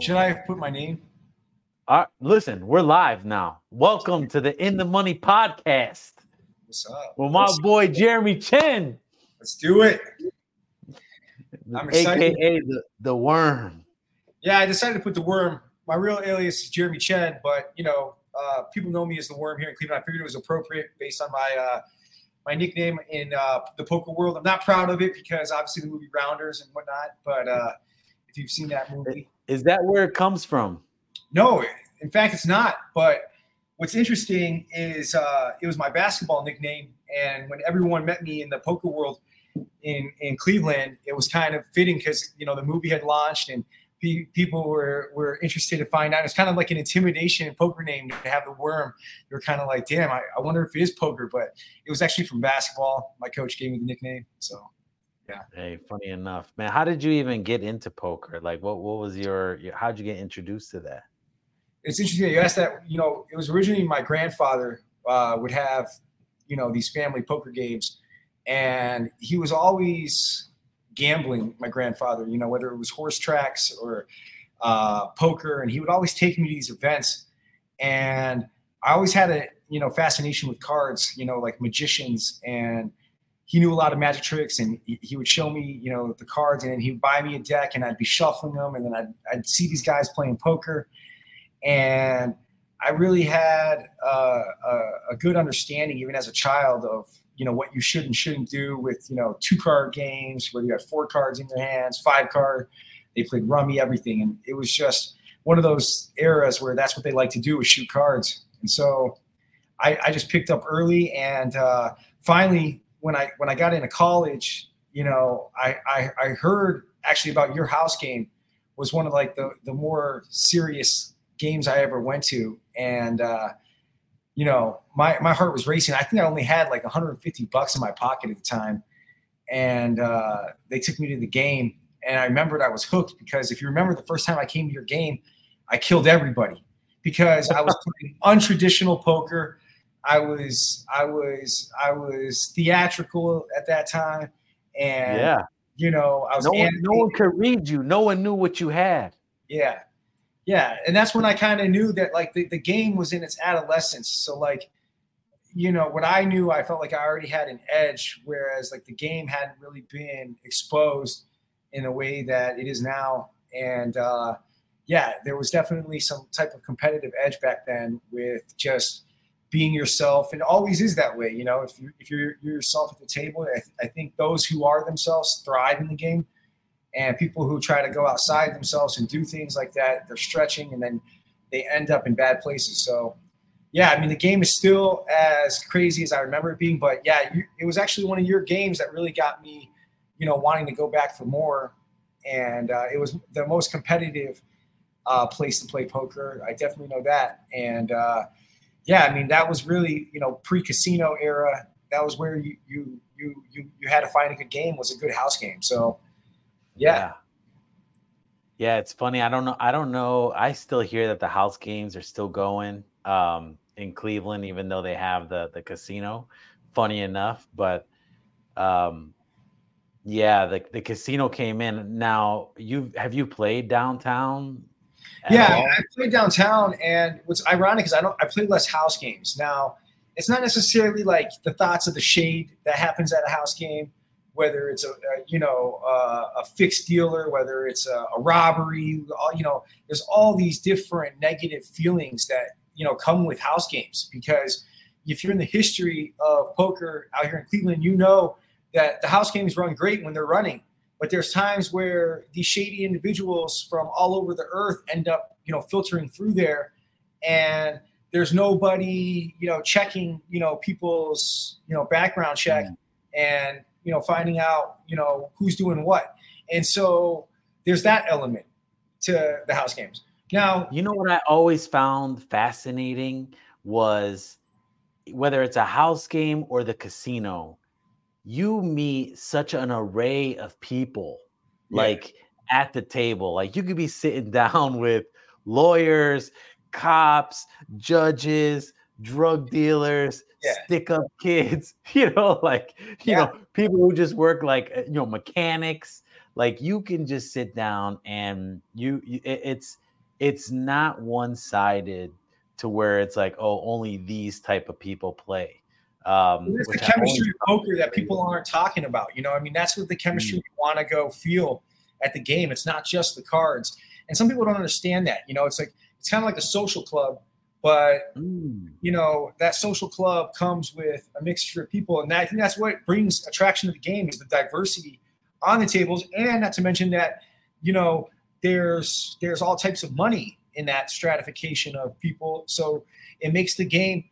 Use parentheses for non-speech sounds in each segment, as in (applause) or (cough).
Should I put my name? Uh, listen, we're live now. Welcome to the In the Money podcast. What's up? With my boy Jeremy Chen. Let's do it. I'm excited. AKA the, the worm. Yeah, I decided to put the worm. My real alias is Jeremy Chen, but you know, uh, people know me as the worm here in Cleveland. I figured it was appropriate based on my uh, my nickname in uh, the poker world. I'm not proud of it because obviously the movie Rounders and whatnot. But uh, if you've seen that movie, is that where it comes from? No, in fact, it's not. But what's interesting is uh, it was my basketball nickname, and when everyone met me in the poker world in in Cleveland, it was kind of fitting because you know the movie had launched and pe- people were were interested to find out. It's kind of like an intimidation poker name to have the worm. They were kind of like, damn, I, I wonder if it is poker, but it was actually from basketball. My coach gave me the nickname, so. Yeah. Hey, funny enough, man. How did you even get into poker? Like, what what was your, your how'd you get introduced to that? It's interesting you asked that. You know, it was originally my grandfather uh, would have, you know, these family poker games, and he was always gambling. My grandfather, you know, whether it was horse tracks or uh, poker, and he would always take me to these events, and I always had a you know fascination with cards. You know, like magicians and he knew a lot of magic tricks and he, would show me, you know, the cards and then he'd buy me a deck and I'd be shuffling them and then I'd, I'd see these guys playing poker. And I really had uh, a, a, good understanding, even as a child, of, you know, what you should and shouldn't do with, you know, two card games, whether you had four cards in your hands, five card, they played rummy, everything. And it was just one of those eras where that's what they like to do is shoot cards. And so I, I just picked up early and uh, finally when I when I got into college, you know, I, I, I heard actually about your house game was one of like the the more serious games I ever went to, and uh, you know, my my heart was racing. I think I only had like 150 bucks in my pocket at the time, and uh, they took me to the game, and I remembered I was hooked because if you remember the first time I came to your game, I killed everybody because I was (laughs) playing untraditional poker. I was I was I was theatrical at that time, and yeah, you know I was. No one, no one could read you. No one knew what you had. Yeah, yeah, and that's when I kind of knew that like the, the game was in its adolescence. So like, you know, what I knew, I felt like I already had an edge, whereas like the game hadn't really been exposed in a way that it is now, and. uh yeah, there was definitely some type of competitive edge back then with just being yourself and always is that way you know if, you, if you're, you're yourself at the table I, th- I, think those who are themselves thrive in the game and people who try to go outside themselves and do things like that they're stretching and then they end up in bad places. So yeah i mean the game is still as crazy as i remember it being but yeah you, it was actually one of your games that really got me you know wanting to go back for more and uh, it was the most competitive uh, place to play poker. I definitely know that and uh, yeah, I mean that was really you know pre-casino era. That was where you you you you, you had to find a good game was a good house game. So yeah. yeah. Yeah, it's funny. I don't know. I don't know. I still hear that the house games are still going um, in Cleveland, even though they have the the casino. Funny enough, but um, yeah, the the casino came in. Now, you have you played downtown yeah, all? I played downtown, and what's ironic is I don't I play less house games now. It's not necessarily like the thoughts of the shade that happens at a house game, whether it's a, a you know a fixed dealer, whether it's a, a robbery. All, you know, there's all these different negative feelings that you know come with house games because if you're in the history of poker out here in Cleveland, you know that the house games run great when they're running but there's times where these shady individuals from all over the earth end up, you know, filtering through there, and there's nobody, you know, checking, you know, people's, you know, background check, and you know, finding out, you know, who's doing what, and so there's that element to the house games. Now, you know what I always found fascinating was whether it's a house game or the casino you meet such an array of people yeah. like at the table. Like you could be sitting (laughs) down with lawyers, cops, judges, drug dealers, yeah. stick up (laughs) kids, you know, like, you yeah. know, people who just work like, uh, you know, mechanics. Like you can just sit down and you, you it's, it's not one-sided to where it's like, oh, only these type of people play. Um, it's the chemistry of poker that people aren't talking about. You know, I mean, that's what the chemistry mm. you want to go feel at the game. It's not just the cards. And some people don't understand that. You know, it's like it's kind of like a social club, but mm. you know that social club comes with a mixture of people, and that, I think that's what brings attraction to the game is the diversity on the tables, and not to mention that you know there's there's all types of money in that stratification of people, so it makes the game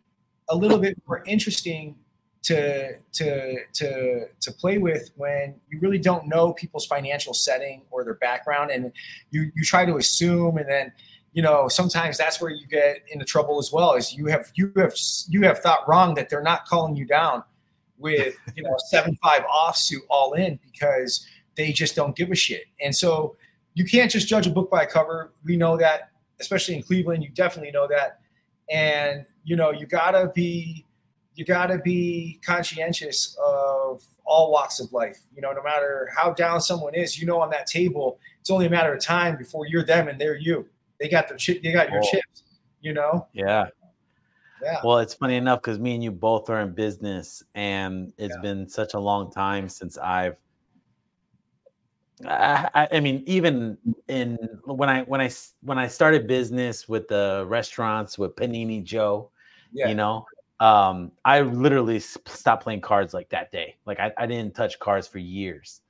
a little bit more interesting to to to to play with when you really don't know people's financial setting or their background and you you try to assume and then you know sometimes that's where you get into trouble as well is you have you have you have thought wrong that they're not calling you down with (laughs) you know seven five offsuit all in because they just don't give a shit. And so you can't just judge a book by a cover. We know that especially in cleveland you definitely know that. And you know you gotta be you gotta be conscientious of all walks of life you know no matter how down someone is you know on that table it's only a matter of time before you're them and they're you they got their chip they got your oh. chips you know yeah yeah. Well, it's funny enough because me and you both are in business, and it's yeah. been such a long time since I've I, I, mean, even in when I when I when I started business with the restaurants with Panini Joe, yeah. you know, um, I literally stopped playing cards like that day. Like I, I didn't touch cards for years.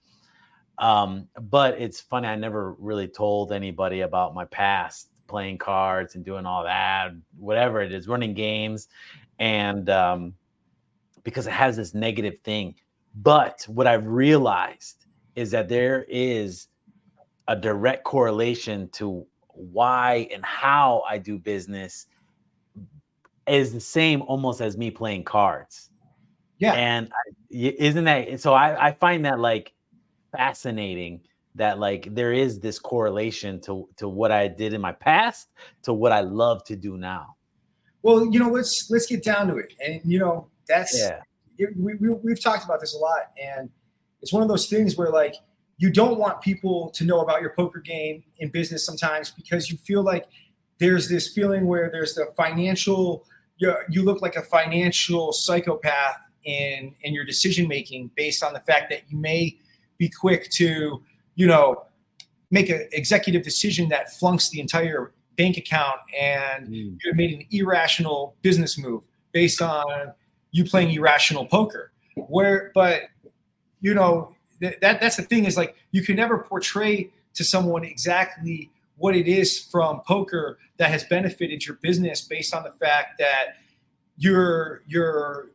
Um, but it's funny, I never really told anybody about my past playing cards and doing all that, whatever it is, running games, and um, because it has this negative thing. But what I've realized is that there is a direct correlation to why and how I do business is the same almost as me playing cards. Yeah. And isn't that so? I, I find that like fascinating that like there is this correlation to to what I did in my past to what I love to do now. Well, you know, let's let's get down to it, and you know, that's yeah. It, we, we we've talked about this a lot, and it's one of those things where like you don't want people to know about your poker game in business sometimes because you feel like there's this feeling where there's the financial you, you look like a financial psychopath in in your decision making based on the fact that you may be quick to you know make an executive decision that flunks the entire bank account and mm. you made an irrational business move based on you playing irrational poker where but you know that that's the thing is like you can never portray to someone exactly what it is from poker that has benefited your business based on the fact that your your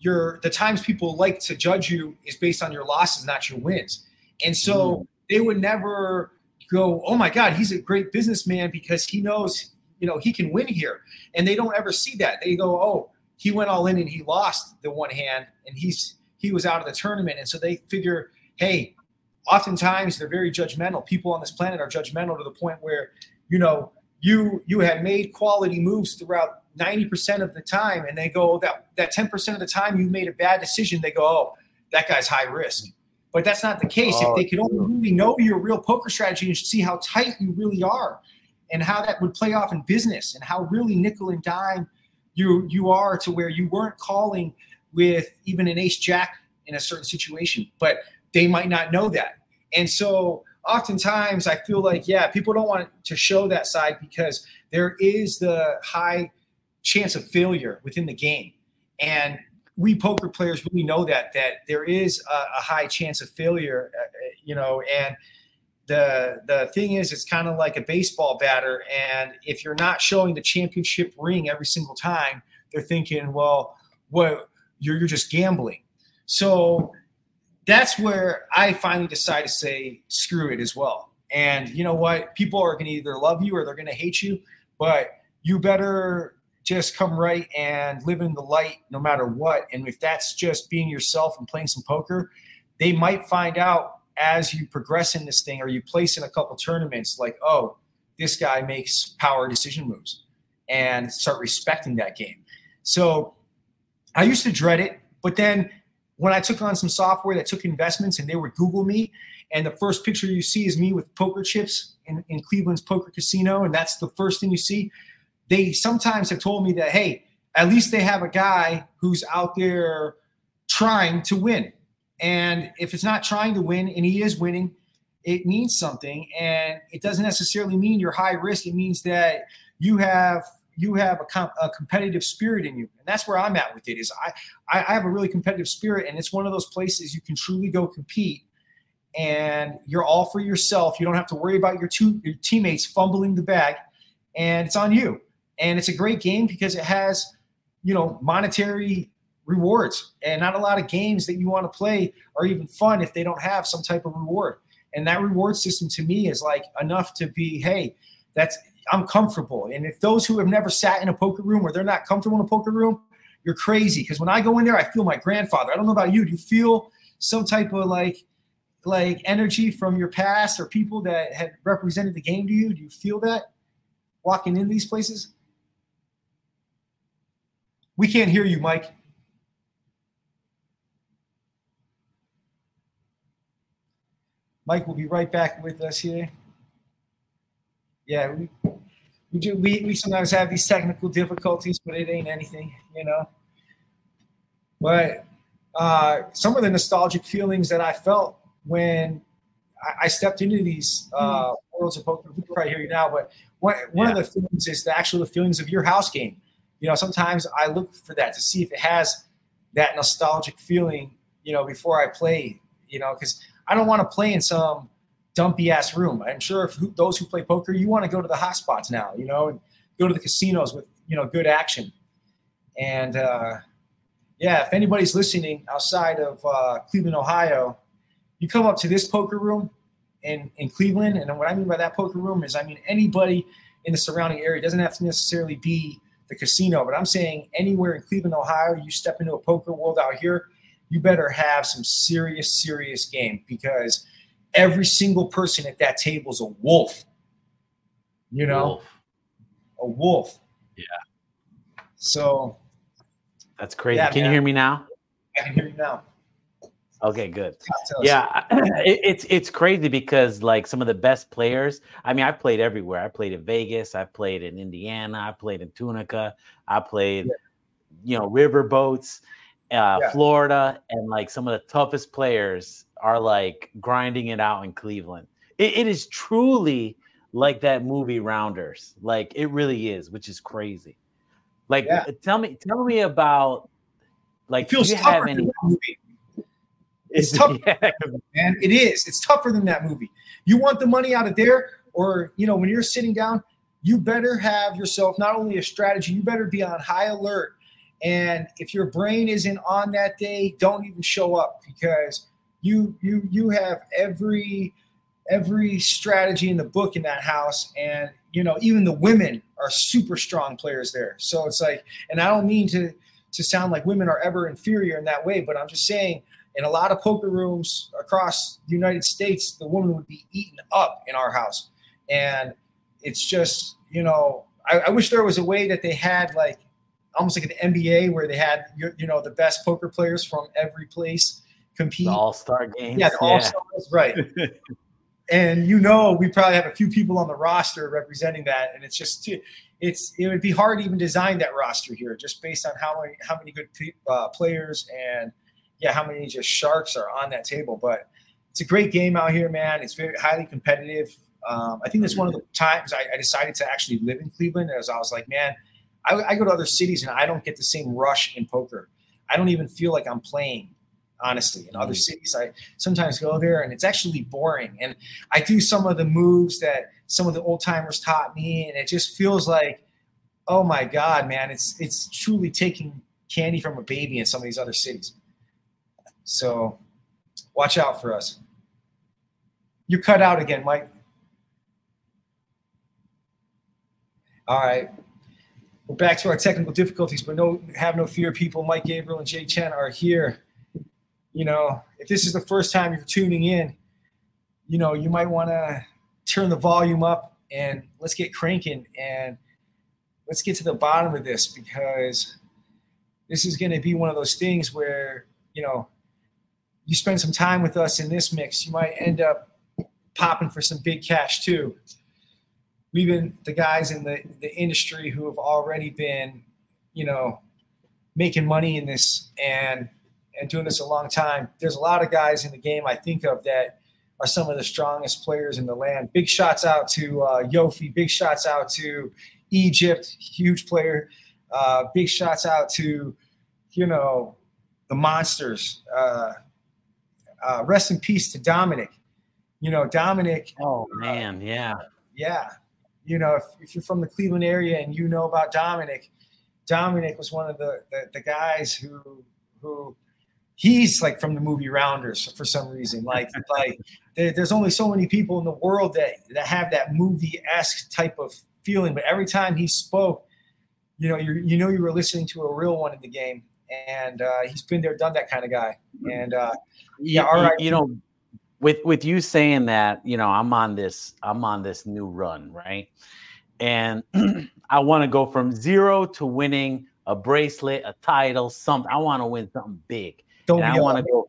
your the times people like to judge you is based on your losses not your wins and so mm. they would never go oh my god he's a great businessman because he knows you know he can win here and they don't ever see that they go oh he went all in and he lost the one hand and he's he was out of the tournament. And so they figure, hey, oftentimes they're very judgmental. People on this planet are judgmental to the point where, you know, you you have made quality moves throughout 90% of the time, and they go oh, that that 10% of the time you made a bad decision, they go, oh, that guy's high risk. But that's not the case. Oh, if they oh, could only really know your real poker strategy and see how tight you really are and how that would play off in business and how really nickel and dime you you are to where you weren't calling – with even an ace jack in a certain situation, but they might not know that. And so oftentimes I feel like, yeah, people don't want to show that side because there is the high chance of failure within the game. And we poker players really know that, that there is a, a high chance of failure, uh, uh you know, and the, the thing is, it's kind of like a baseball batter. And if you're not showing the championship ring every single time, they're thinking, well, what, you're, you're just gambling. So that's where I finally decide to say, screw it as well. And you know what? People are going to either love you or they're going to hate you, but you better just come right and live in the light no matter what. And if that's just being yourself and playing some poker, they might find out as you progress in this thing or you place in a couple tournaments like, oh, this guy makes power decision moves and start respecting that game. So I used to dread it, but then when I took on some software that took investments and they would Google me, and the first picture you see is me with poker chips in, in Cleveland's poker casino, and that's the first thing you see. They sometimes have told me that, hey, at least they have a guy who's out there trying to win. And if it's not trying to win and he is winning, it means something. And it doesn't necessarily mean you're high risk. It means that you have you have a, com- a, competitive spirit in you. And that's where i'm at with it is I, I have a really competitive spirit and it's one of those places you can truly go compete and you're all for yourself. You don't have to worry about your two your teammates fumbling the bag and it's on you. And it's a great game because it has you know monetary rewards and not a lot of games that you want to play are even fun if they don't have some type of reward. And that reward system to me is like enough to be hey that's I'm comfortable. And if those who have never sat in a poker room or they're not comfortable in a poker room, you're crazy. Because when I go in there, I feel my grandfather. I don't know about you. Do you feel some type of like like energy from your past or people that had represented the game to you? Do you feel that walking in these places? We can't hear you, Mike. Mike will be right back with us here. Yeah, we, we do we, we sometimes have these technical difficulties, but it ain't anything, you know. But uh, some of the nostalgic feelings that I felt when I, I stepped into these uh, worlds of poker, probably hear you now, but one, one yeah. of the feelings is the actual feelings of your house game. You know, sometimes I look for that to see if it has that nostalgic feeling, you know, before I play, you know, because I don't want to play in some dumpy ass room. I'm sure if who, those who play poker, you want to go to the hot spots now, you know, and go to the casinos with you know good action. And uh, yeah, if anybody's listening outside of uh, Cleveland, Ohio, you come up to this poker room in in Cleveland, and what I mean by that poker room is I mean anybody in the surrounding area. Doesn't have to necessarily be the casino, but I'm saying anywhere in Cleveland, Ohio, you step into a poker world out here, you better have some serious, serious game because every single person at that table is a wolf. You know, wolf. a wolf. Yeah. So that's crazy. Yeah, can man. you hear me now? I can hear you now. Okay, good. Yeah, (clears throat) it, it's it's crazy because like some of the best players. I mean, I played everywhere. I played in Vegas. I played in Indiana. I played in Tunica. I played, yeah. you know, riverboats, uh, yeah. Florida, and like some of the toughest players are like grinding it out in Cleveland. it, it is truly like that movie Rounders. Like it really is, which is crazy. Like yeah. tell me tell me about like it feels tougher than that movie. It's tough, (laughs) yeah. man. It is. It's tougher than that movie. You want the money out of there, or you know, when you're sitting down, you better have yourself not only a strategy, you better be on high alert. And if your brain isn't on that day, don't even show up because you you you have every every strategy in the book in that house. And you know even the women are super strong players there. So it's like and i don't mean to to sound like women are ever inferior in that way but i'm just saying in a lot of poker rooms across the united states the woman would be eaten up in our house. And it's just you know i, I wish there was a way that they had like almost like an nba where they had you know the best poker players from every place compete. All Star games. Yeah, All Stars, right. (laughs) and you know, we probably have a few people on the roster representing that, and it's just it's it would be hard to even design that roster here, just based on how many how many good uh, players and yeah, how many just sharks are on that table. But it's a great game out here, man. It's very highly competitive. Um, I think that's one of the times I, I, decided to actually live in Cleveland, as I was like, man, I, I go to other cities and I don't get the same rush in poker. I don't even feel like I'm playing honestly. In other mm. cities, I sometimes go there and it's actually boring. And I do some of the moves that some of the old timers taught me, and it just feels like, oh my God, man, it's it's truly taking candy from a baby in some of these other cities. So watch out for us. You cut out again, Mike. All right. We're back to our technical difficulties, but no, have no fear, people. Mike Gabriel and Jay Chen are here you know, if this is the first time you're tuning in, you know, you might want to turn the volume up and let's get cranking and let's get to the bottom of this because this is going to be one of those things where, you know, you spend some time with us in this mix, you might end up popping for some big cash too. We've been the guys in the, the industry who have already been, you know, making money in this and and doing this a long time. There's a lot of guys in the game I think of that are some of the strongest players in the land. Big shots out to uh, Yofi. Big shots out to Egypt, huge player. Uh, big shots out to, you know, the monsters. Uh, uh, rest in peace to Dominic. You know, Dominic. Oh man, yeah, yeah. You know, if, if you're from the Cleveland area and you know about Dominic, Dominic was one of the, the, the guys who who he's like from the movie Rounders for some reason. Like (laughs) like there's only so many people in the world that that have that movie esque type of feeling. But every time he spoke, you know, you you know you were listening to a real one in the game, and uh, he's been there, done that kind of guy. And uh, yeah, all right, you know. With with you saying that, you know, I'm on this I'm on this new run, right? And (clears throat) I want to go from zero to winning a bracelet, a title, something. I want to win something big. Don't and I want to go.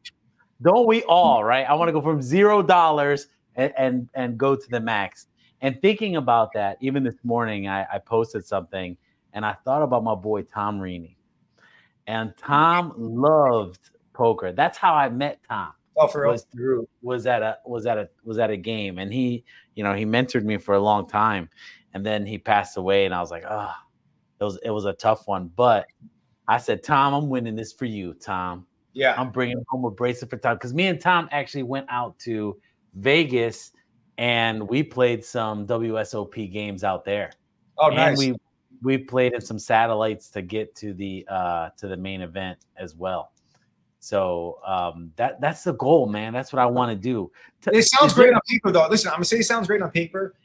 Don't we all, right? I want to go from zero dollars and, and and go to the max. And thinking about that, even this morning, I, I posted something and I thought about my boy Tom Reaney. And Tom loved poker. That's how I met Tom. Oh, for real? Was through was at a was at a was at a game, and he, you know, he mentored me for a long time, and then he passed away, and I was like, ah, oh, it was it was a tough one, but I said, Tom, I'm winning this for you, Tom. Yeah. I'm bringing home a bracelet for Tom because me and Tom actually went out to Vegas and we played some WSOP games out there. Oh, and nice. we we played in some satellites to get to the uh to the main event as well. So um that that's the goal, man. That's what I want to do. It sounds great on paper though. Listen, I'm gonna say it sounds great on paper,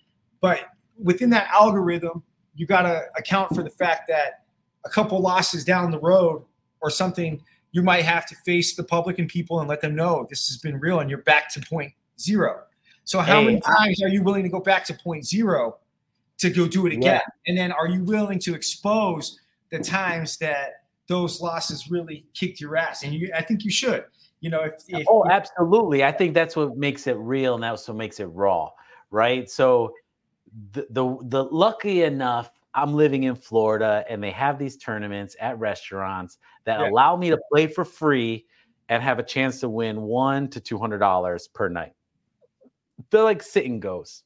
but within that algorithm, you gotta account for the fact that a couple losses down the road or something you might have to face the public and people and let them know this has been real and you're back to point zero. So how hey, many times are you willing to go back to point zero to go do it again? Yeah. And then are you willing to expose the times that those losses really kicked your ass? And you, I think you should. You know, if, if oh, absolutely. I think that's what makes it real, and that's what makes it raw, right? So the the, the lucky enough I'm living in Florida and they have these tournaments at restaurants that yeah. allow me to play for free and have a chance to win one to two hundred dollars per night. They're like sit and goes.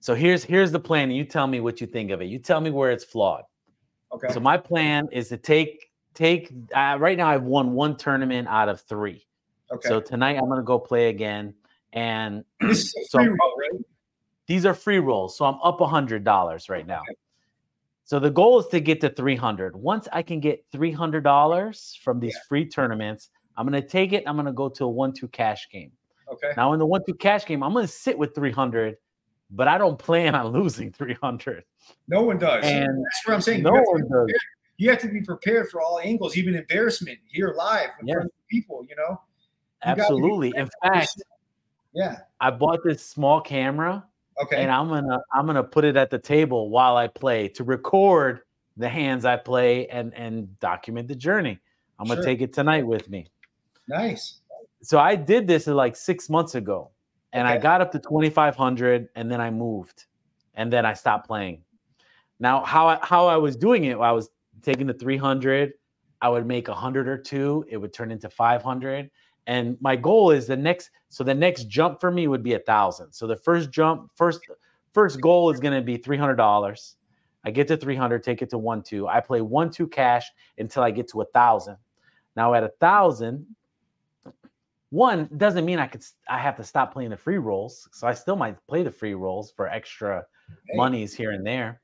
So here's here's the plan. You tell me what you think of it. You tell me where it's flawed. Okay. So my plan is to take take uh, right now. I've won one tournament out of three. Okay. So tonight I'm gonna go play again, and (clears throat) so roll, right? These are free rolls, so I'm up a hundred dollars right now. Okay. So the goal is to get to 300. Once I can get $300 from these yeah. free tournaments, I'm going to take it. I'm going to go to a one-two cash game. Okay. Now in the one-two cash game, I'm going to sit with 300, but I don't plan on (laughs) losing 300. No one does. And that's what I'm saying. No one does. You have to be prepared for all angles, even embarrassment here live in yeah. front of people. You know. You Absolutely. In fact, yeah, I bought this small camera Okay. And I'm gonna I'm gonna put it at the table while I play to record the hands I play and and document the journey. I'm gonna take it tonight with me. Nice. So I did this uh, like six months ago, and okay. I got up to 2,500, and then I moved, and then I stopped playing. Now, how I, how I was doing it, I was taking the 300. I would make a hundred or two. It would turn into 500, and my goal is the next so the next jump for me would be a thousand. So the first jump first first goal is going to be $300 i get to 300 take it to one two. I play one two cash until i get to a thousand. Now at a thousand one doesn't mean i could i have to stop playing the free rolls. So i still might play the free rolls for extra monies here and there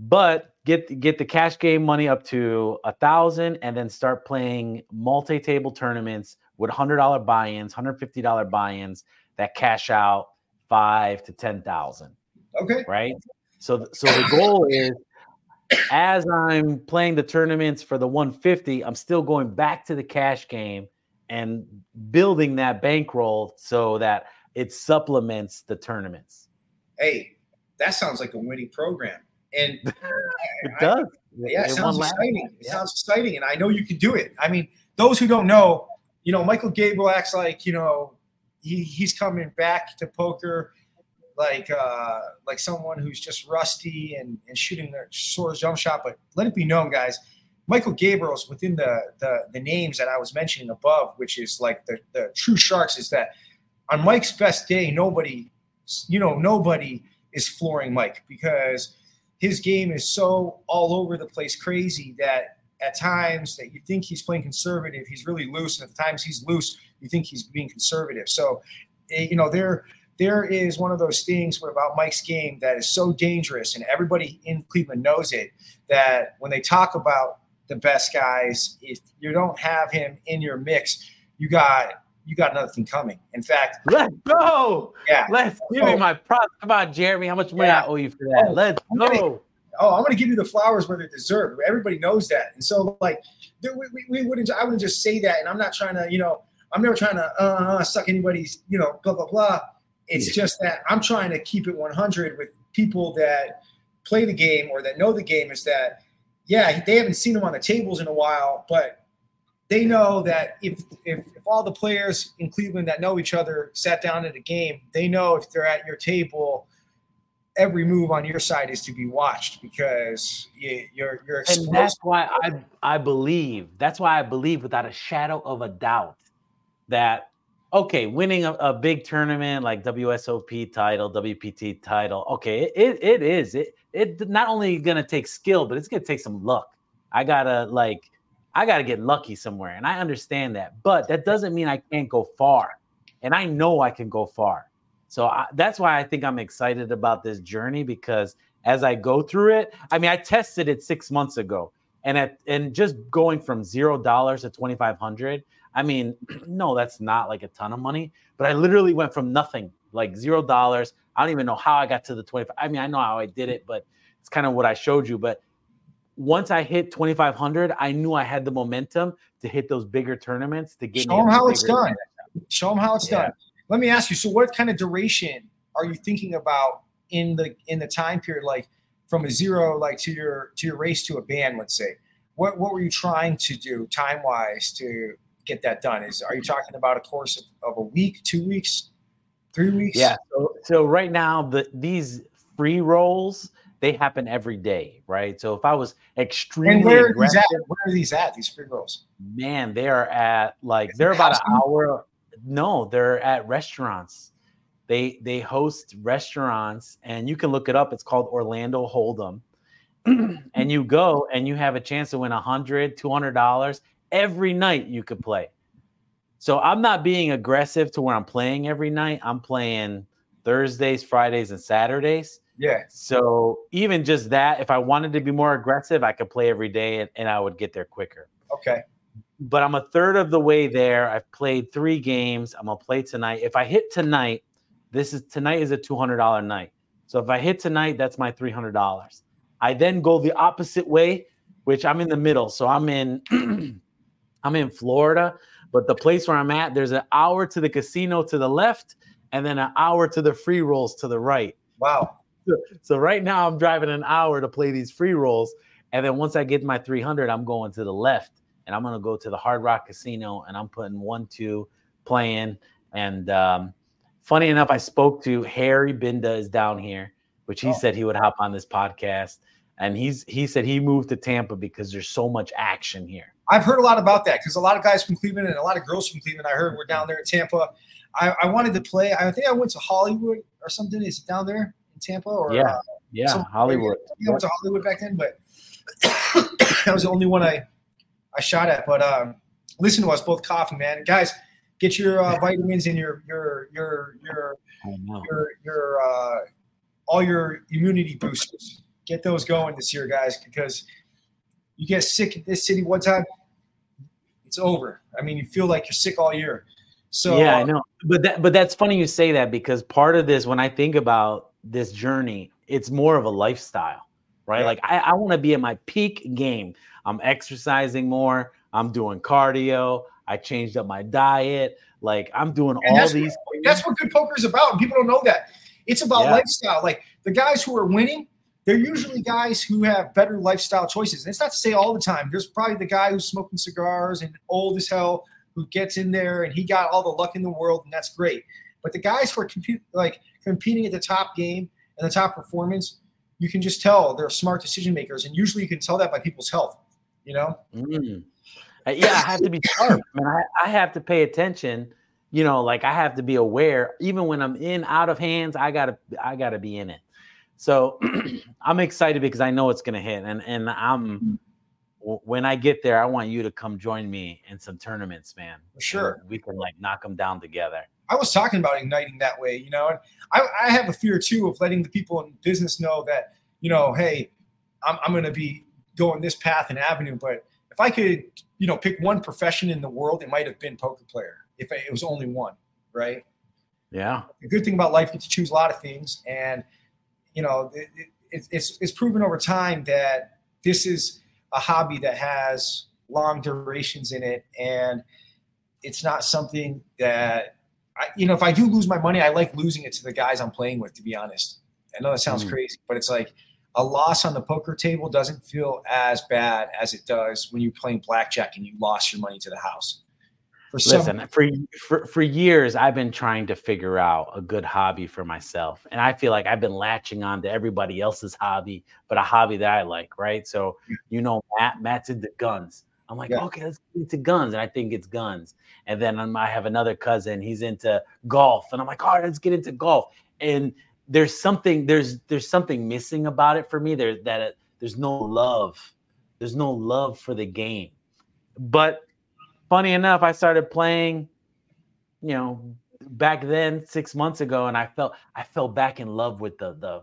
but get get the cash game money up to a thousand and then start playing multi-table tournaments with hundred dollar buy-ins, hundred fifty dollar buy-ins that cash out five to ten thousand. Okay. Right. So so the goal is as I'm playing the tournaments for the 150, I'm still going back to the cash game and building that bankroll so that it supplements the tournaments. Hey, that sounds like a winning program. And (laughs) it does. yeah, it, it sounds exciting. It yeah. sounds exciting. And I know you can do it. I mean, those who don't know, you know, Michael Gabriel acts like, you know, he, he's coming back to poker like uh, like someone who's just rusty and, and shooting their sort of jump shot. But let it be known, guys, Michael Gabriel's within the, the the names that I was mentioning above, which is like the the true sharks, is that on Mike's best day, nobody, you know, nobody is flooring Mike because his game is so all over the place, crazy that at times that you think he's playing conservative, he's really loose, and at times he's loose, you think he's being conservative. So, eh, you know, there there is one of those things about Mike's game that is so dangerous, and everybody in Cleveland knows it. That when they talk about the best guys, if you don't have him in your mix, you got you got nothing coming. In fact, let's go. Yeah, let's give me my props. Come on, Jeremy. How much money yeah. I owe you for that? Oh, let's I'm go. Gonna, oh, I'm going to give you the flowers where they're deserved. Everybody knows that, and so like we, we, we wouldn't. I wouldn't just say that, and I'm not trying to, you know, I'm never trying to uh, suck anybody's, you know, blah blah blah. It's yeah. just that I'm trying to keep it 100 with people that play the game or that know the game. Is that yeah, they haven't seen them on the tables in a while, but they know that if, if if all the players in Cleveland that know each other sat down at a game, they know if they're at your table, every move on your side is to be watched because you're you're exposed. And that's why I I believe that's why I believe without a shadow of a doubt that okay, winning a, a, big tournament like WSOP title, WPT title, okay, it, it is. It it not only gonna take skill, but it's gonna take some luck. I gotta like I gotta get lucky somewhere, and I understand that. But that doesn't mean I can't go far, and I know I can go far. So I, that's why I think I'm excited about this journey because as I go through it, I mean, I tested it six months ago, and at and just going from zero dollars to twenty five hundred I mean, (clears throat) no, that's not like a ton of money, but I literally went from nothing, like zero dollars. I don't even know how I got to the 25. I mean, I know how I did it, but it's kind of what I showed you. But once I hit 2,500, I knew I had the momentum to hit those bigger tournaments to get show them how it's done. Show them how it's yeah. done. Let me ask you. So, what kind of duration are you thinking about in the in the time period, like from a zero, like to your to your race to a band, let's say? What what were you trying to do time wise to get that done? Is are you talking about a course of, of a week, two weeks, three weeks? Yeah. So, so right now, the these free rolls they happen every day, right? So if I was extremely and where are these at? Where are these at? These free rolls? Man, they are at like they're about an hour. No, they're at restaurants. They they host restaurants, and you can look it up. It's called Orlando Hold'em. (clears throat) and you go and you have a chance to win a hundred, two hundred dollars every night you could play. So I'm not being aggressive to where I'm playing every night. I'm playing Thursdays, Fridays, and Saturdays. Yeah. So even just that, if I wanted to be more aggressive, I could play every day and, and I would get there quicker. Okay. But I'm a third of the way there. I've played three games. I'm gonna play tonight. If I hit tonight, this is tonight is a two hundred dollar night. So if I hit tonight, that's my three hundred dollars. I then go the opposite way, which I'm in the middle. So I'm in (clears throat) I'm in Florida, but the place where I'm at, there's an hour to the casino to the left and then an hour to the free rolls to the right. Wow. So, so right now I'm driving an hour to play these free rolls. And then once I get my 300, I'm going to the left and I'm going to go to the Hard Rock Casino and I'm putting one, two playing. And um, funny enough, I spoke to Harry Binda is down here, which he oh. said he would hop on this podcast. And he's he said he moved to Tampa because there's so much action here. I've heard a lot about that because a lot of guys from Cleveland and a lot of girls from Cleveland I heard were down there in Tampa. I, I wanted to play. I think I went to Hollywood or something. Is it down there Tampa or yeah, uh, yeah, Hollywood. I went to Hollywood back then, but (coughs) that was the only one I I shot at. But um, listen to us both coughing, man, guys. Get your uh, vitamins and your your your your your your uh, all your immunity boosters. Get those going this year, guys, because you get sick in this city one time, it's over. I mean, you feel like you're sick all year. So yeah, I know. But that but that's funny you say that because part of this, when I think about this journey, it's more of a lifestyle, right? Yeah. Like I, I want to be at my peak game. I'm exercising more. I'm doing cardio. I changed up my diet. Like I'm doing and all these. What, that's what good poker is about, and people don't know that. It's about yeah. lifestyle. Like the guys who are winning, they're usually guys who have better lifestyle choices. And it's not to say all the time. There's probably the guy who's smoking cigars and old as hell who gets in there and he got all the luck in the world, and that's great. But the guys who are compete, like competing at the top game and the top performance, you can just tell they're smart decision makers, and usually you can tell that by people's health. You know. Mm. Yeah, I have to be sharp, (laughs) man. I, I have to pay attention. You know, like I have to be aware. Even when I'm in out of hands, I gotta I gotta be in it. So (clears throat) I'm excited because I know it's gonna hit, and and I'm when I get there, I want you to come join me in some tournaments, man. Sure, and we can like knock them down together. I was talking about igniting that way, you know, and I, I have a fear too of letting the people in business know that, you know, hey, I'm, I'm going to be going this path and avenue, but if I could, you know, pick one profession in the world, it might have been poker player if it was only one, right? Yeah. The good thing about life, is you get to choose a lot of things, and you know, it, it, it's it's proven over time that this is a hobby that has long durations in it, and it's not something that I, you know, if I do lose my money, I like losing it to the guys I'm playing with. To be honest, I know that sounds mm. crazy, but it's like a loss on the poker table doesn't feel as bad as it does when you're playing blackjack and you lost your money to the house. For Listen, some- for, for for years, I've been trying to figure out a good hobby for myself, and I feel like I've been latching on to everybody else's hobby, but a hobby that I like, right? So, you know, Matt, Matt's into guns. I'm like, yeah. okay, let's get into guns, and I think it's guns. And then I have another cousin, he's into golf, and I'm like, all right, let's get into golf. And there's something there's there's something missing about it for me. There's that there's no love, there's no love for the game. But funny enough, I started playing, you know, back then six months ago, and I felt I fell back in love with the the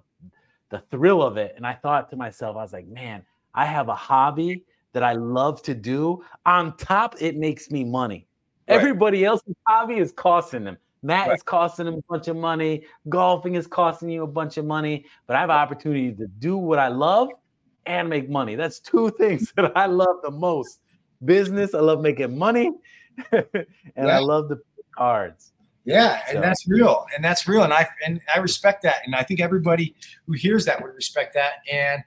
the thrill of it. And I thought to myself, I was like, man, I have a hobby that I love to do. On top, it makes me money. Right. Everybody else's hobby is costing them. Matt right. is costing them a bunch of money. Golfing is costing you a bunch of money. But I have an opportunity to do what I love and make money. That's two (laughs) things that I love the most. Business, I love making money, (laughs) and yeah. I love the cards. Yeah, and so. that's real, and that's real, and I and I respect that, and I think everybody who hears that would respect that, and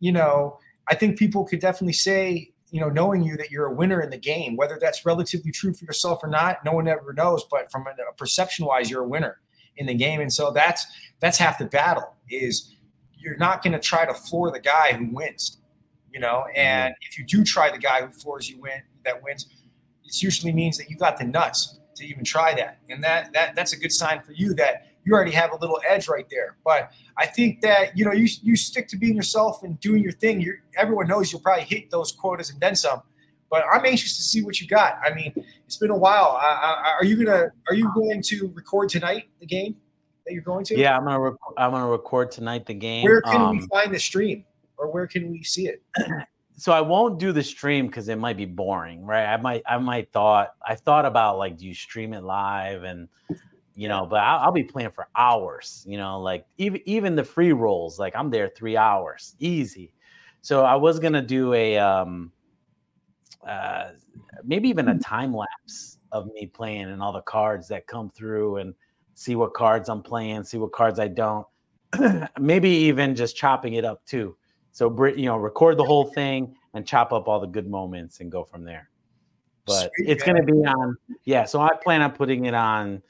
you know, I think people could definitely say, you know, knowing you that you're a winner in the game, whether that's relatively true for yourself or not, no one ever knows. But from a perception wise, you're a winner in the game, and so that's that's half the battle. Is you're not going to try to floor the guy who wins, you know. Mm-hmm. And if you do try the guy who floors you win that wins, it usually means that you got the nuts to even try that, and that that that's a good sign for you that you already have a little edge right there. But I think that you know you you stick to being yourself and doing your thing. you everyone knows you'll probably hit those quotas and then some. But I'm anxious to see what you got. I mean, it's been a while. are you gonna Are you going to record tonight the game that you're going to? Yeah, I'm gonna rec- I'm gonna record tonight the game. Where can um, we find the stream, or where can we see it? (clears throat) so I won't do the stream because it might be boring, right? I might I might thought I thought about like do you stream it live and you know, but I'll, I'll, be playing for hours, you know, like even even the free rolls, like I'm there three hours, easy. So I was gonna do a um uh maybe even a time lapse of me playing and all the cards that come through and see what cards I'm playing, see what cards I don't. (clears throat) maybe even just chopping it up too. So you know, record the whole thing and chop up all the good moments and go from there. But Sweet, it's going to be on, yeah. So I plan on putting it on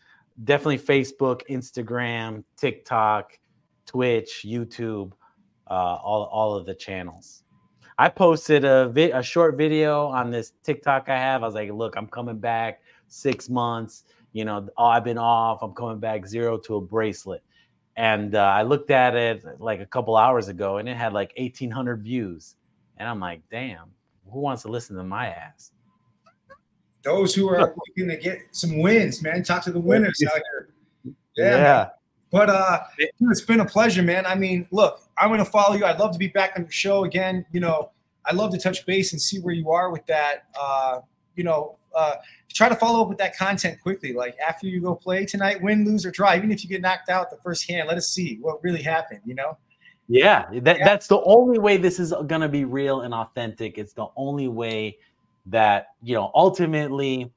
definitely Facebook, Instagram, TikTok, Twitch, YouTube, uh, all all of the channels. I posted a vi- a short video on this TikTok I have. I was like, "Look, I'm coming back six months. You know, oh, I've been off. I'm coming back zero to a bracelet." And uh, I looked at it like a couple hours ago, and it had like 1,800 views. And I'm like, "Damn, who wants to listen to my ass?" Those who are (laughs) looking to get some wins, man. Talk to the winners out here. Yeah. yeah. But uh it's been a pleasure, man. I mean, look, I'm gonna follow you. I'd love to be back on the show again. You know, I'd love to touch base and see where you are with that. Uh, you know, uh try to follow up with that content quickly. Like after you go play tonight, win, lose, or draw, even if you get knocked out the first hand, let us see what really happened, you know? Yeah, that, yeah. that's the only way this is gonna be real and authentic. It's the only way that you know ultimately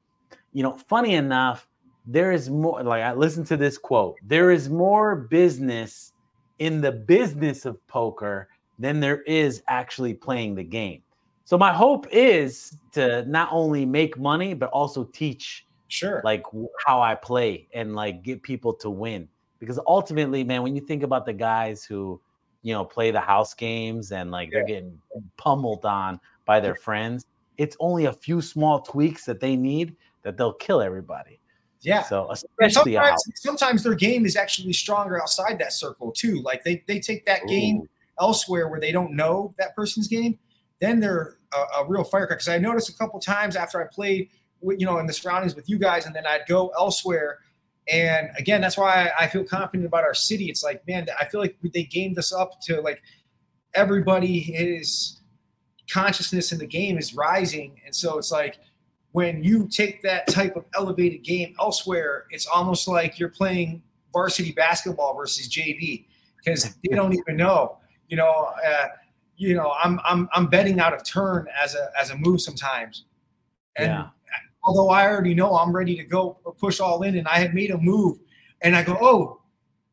you know funny enough there is more like i listened to this quote there is more business in the business of poker than there is actually playing the game So my hope is to not only make money but also teach Sure. like how I play and like get people to win. Because ultimately, man, when you think about the guys who, you know, play the house games and like they're getting pummeled on by their friends, it's only a few small tweaks that they need that they'll kill everybody. yeah. So especially sometimes, sometimes their game is actually stronger outside that circle too. Like they, they take that game elsewhere where they don't know that person's game, then they're a, a real firecracker. Because I noticed a couple times after I played, you know, in the surroundings with you guys, and then I'd go elsewhere. And again, that's why I, I feel confident about our city. It's like, man, I feel like they gamed us up to like everybody his consciousness in the game is rising, and so it's like when you take that type of elevated game elsewhere, it's almost like you're playing varsity basketball versus JV because they don't even know. You know, uh, you know, I'm I'm I'm betting out of turn as a as a move sometimes, and Yeah. although I already know I'm ready to go push all in, and I had made a move, and I go, oh,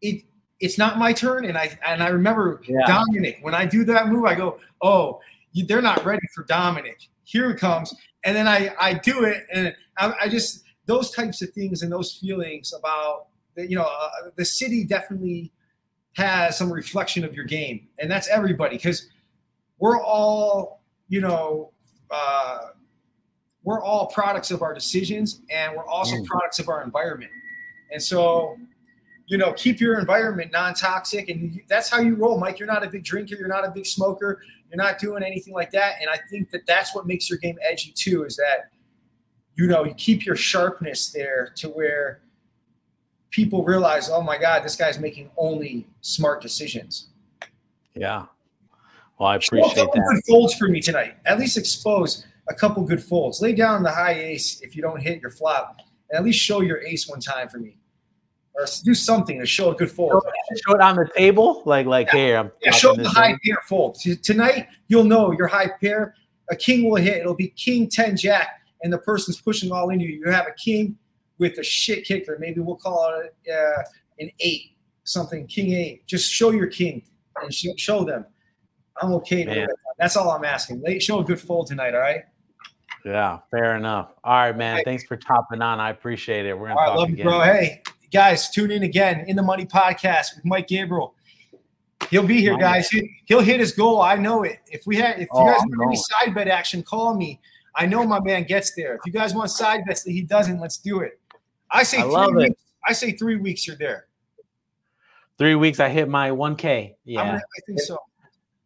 it it's not my turn, and I and I remember Yeah. Dominic when I do that move, I go, oh, they're not ready for Dominic. Here it comes, and then I I do it, and I, I just those types of things and those feelings about you know uh, the city definitely has some reflection of your game, and that's everybody because we're all you know uh, we're all products of our decisions, and we're also Mm. products of our environment, and so you know keep your environment non-toxic, and that's how you roll, Mike. You're not a big drinker, you're not a big smoker, you're not doing anything like that, and I think that that's what makes your game edgy too, is that you know you keep your sharpness there to where people realize, oh my God, this guy's making only smart decisions. Yeah. Well, I appreciate Show a couple that. good folds for me tonight. At least expose a couple good folds. Lay down the high ace if you don't hit your flop, and at least show your ace one time for me, or do something to show a good fold. Show it on the table, like like here. I'm Yeah, show the high pair fold. Tonight, you'll know your high pair. A king will hit. It'll be king 10 jack, and the person's pushing all into you. You have a king with a shit kicker. Maybe we'll call it uh, an eight, something, king eight. Just show your king and sh- show them. I'm okay. with Man. That's all I'm asking. Show a good fold tonight, all right? Yeah, fair enough. All right, man. Right. Thanks for topping on. I appreciate it. We're gonna All right, talk love you, again. bro. Hey, guys, tune in again in the Money Podcast with Mike Gabriel. He'll be here, guys. He, he'll hit his goal. I know it. If we had, if you Oh, guys want any side bet action, call me. I know my man gets there. If you guys want side bets that he doesn't, let's do it. I say I three love it. weeks. I say three weeks. You're there. Three weeks, I hit my 1K. I'm Yeah. gonna- I think so.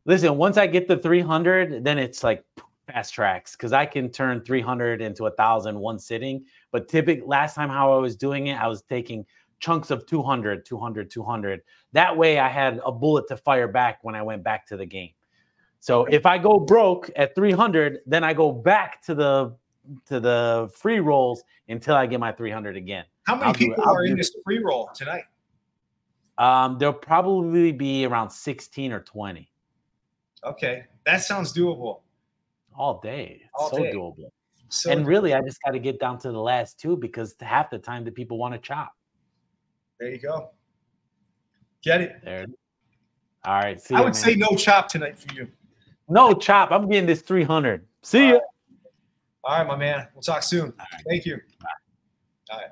Listen, once I get the 300, then it's like fast tracks because I can turn 300 into a thousand one sitting. But typically, last time how I was doing it, I was taking chunks of 200, 200, 200. That way, I had a bullet to fire back when I went back to the game. So if I go broke at 300, then I go back to the to the free rolls until I get my 300 again. How many I'll people I'll are in this free roll tonight? Um, there'll probably be around 16 or 20 Okay, that sounds doable. all day. All so day. doable. So and really, I just got to get down to the last two because half the time the people want to chop. There you go. Get it. There. All right. See I ya, would man. say no chop tonight for you. no chop. I'm getting this 300. See ya. All right, my man. We'll talk soon. Thank you. All right.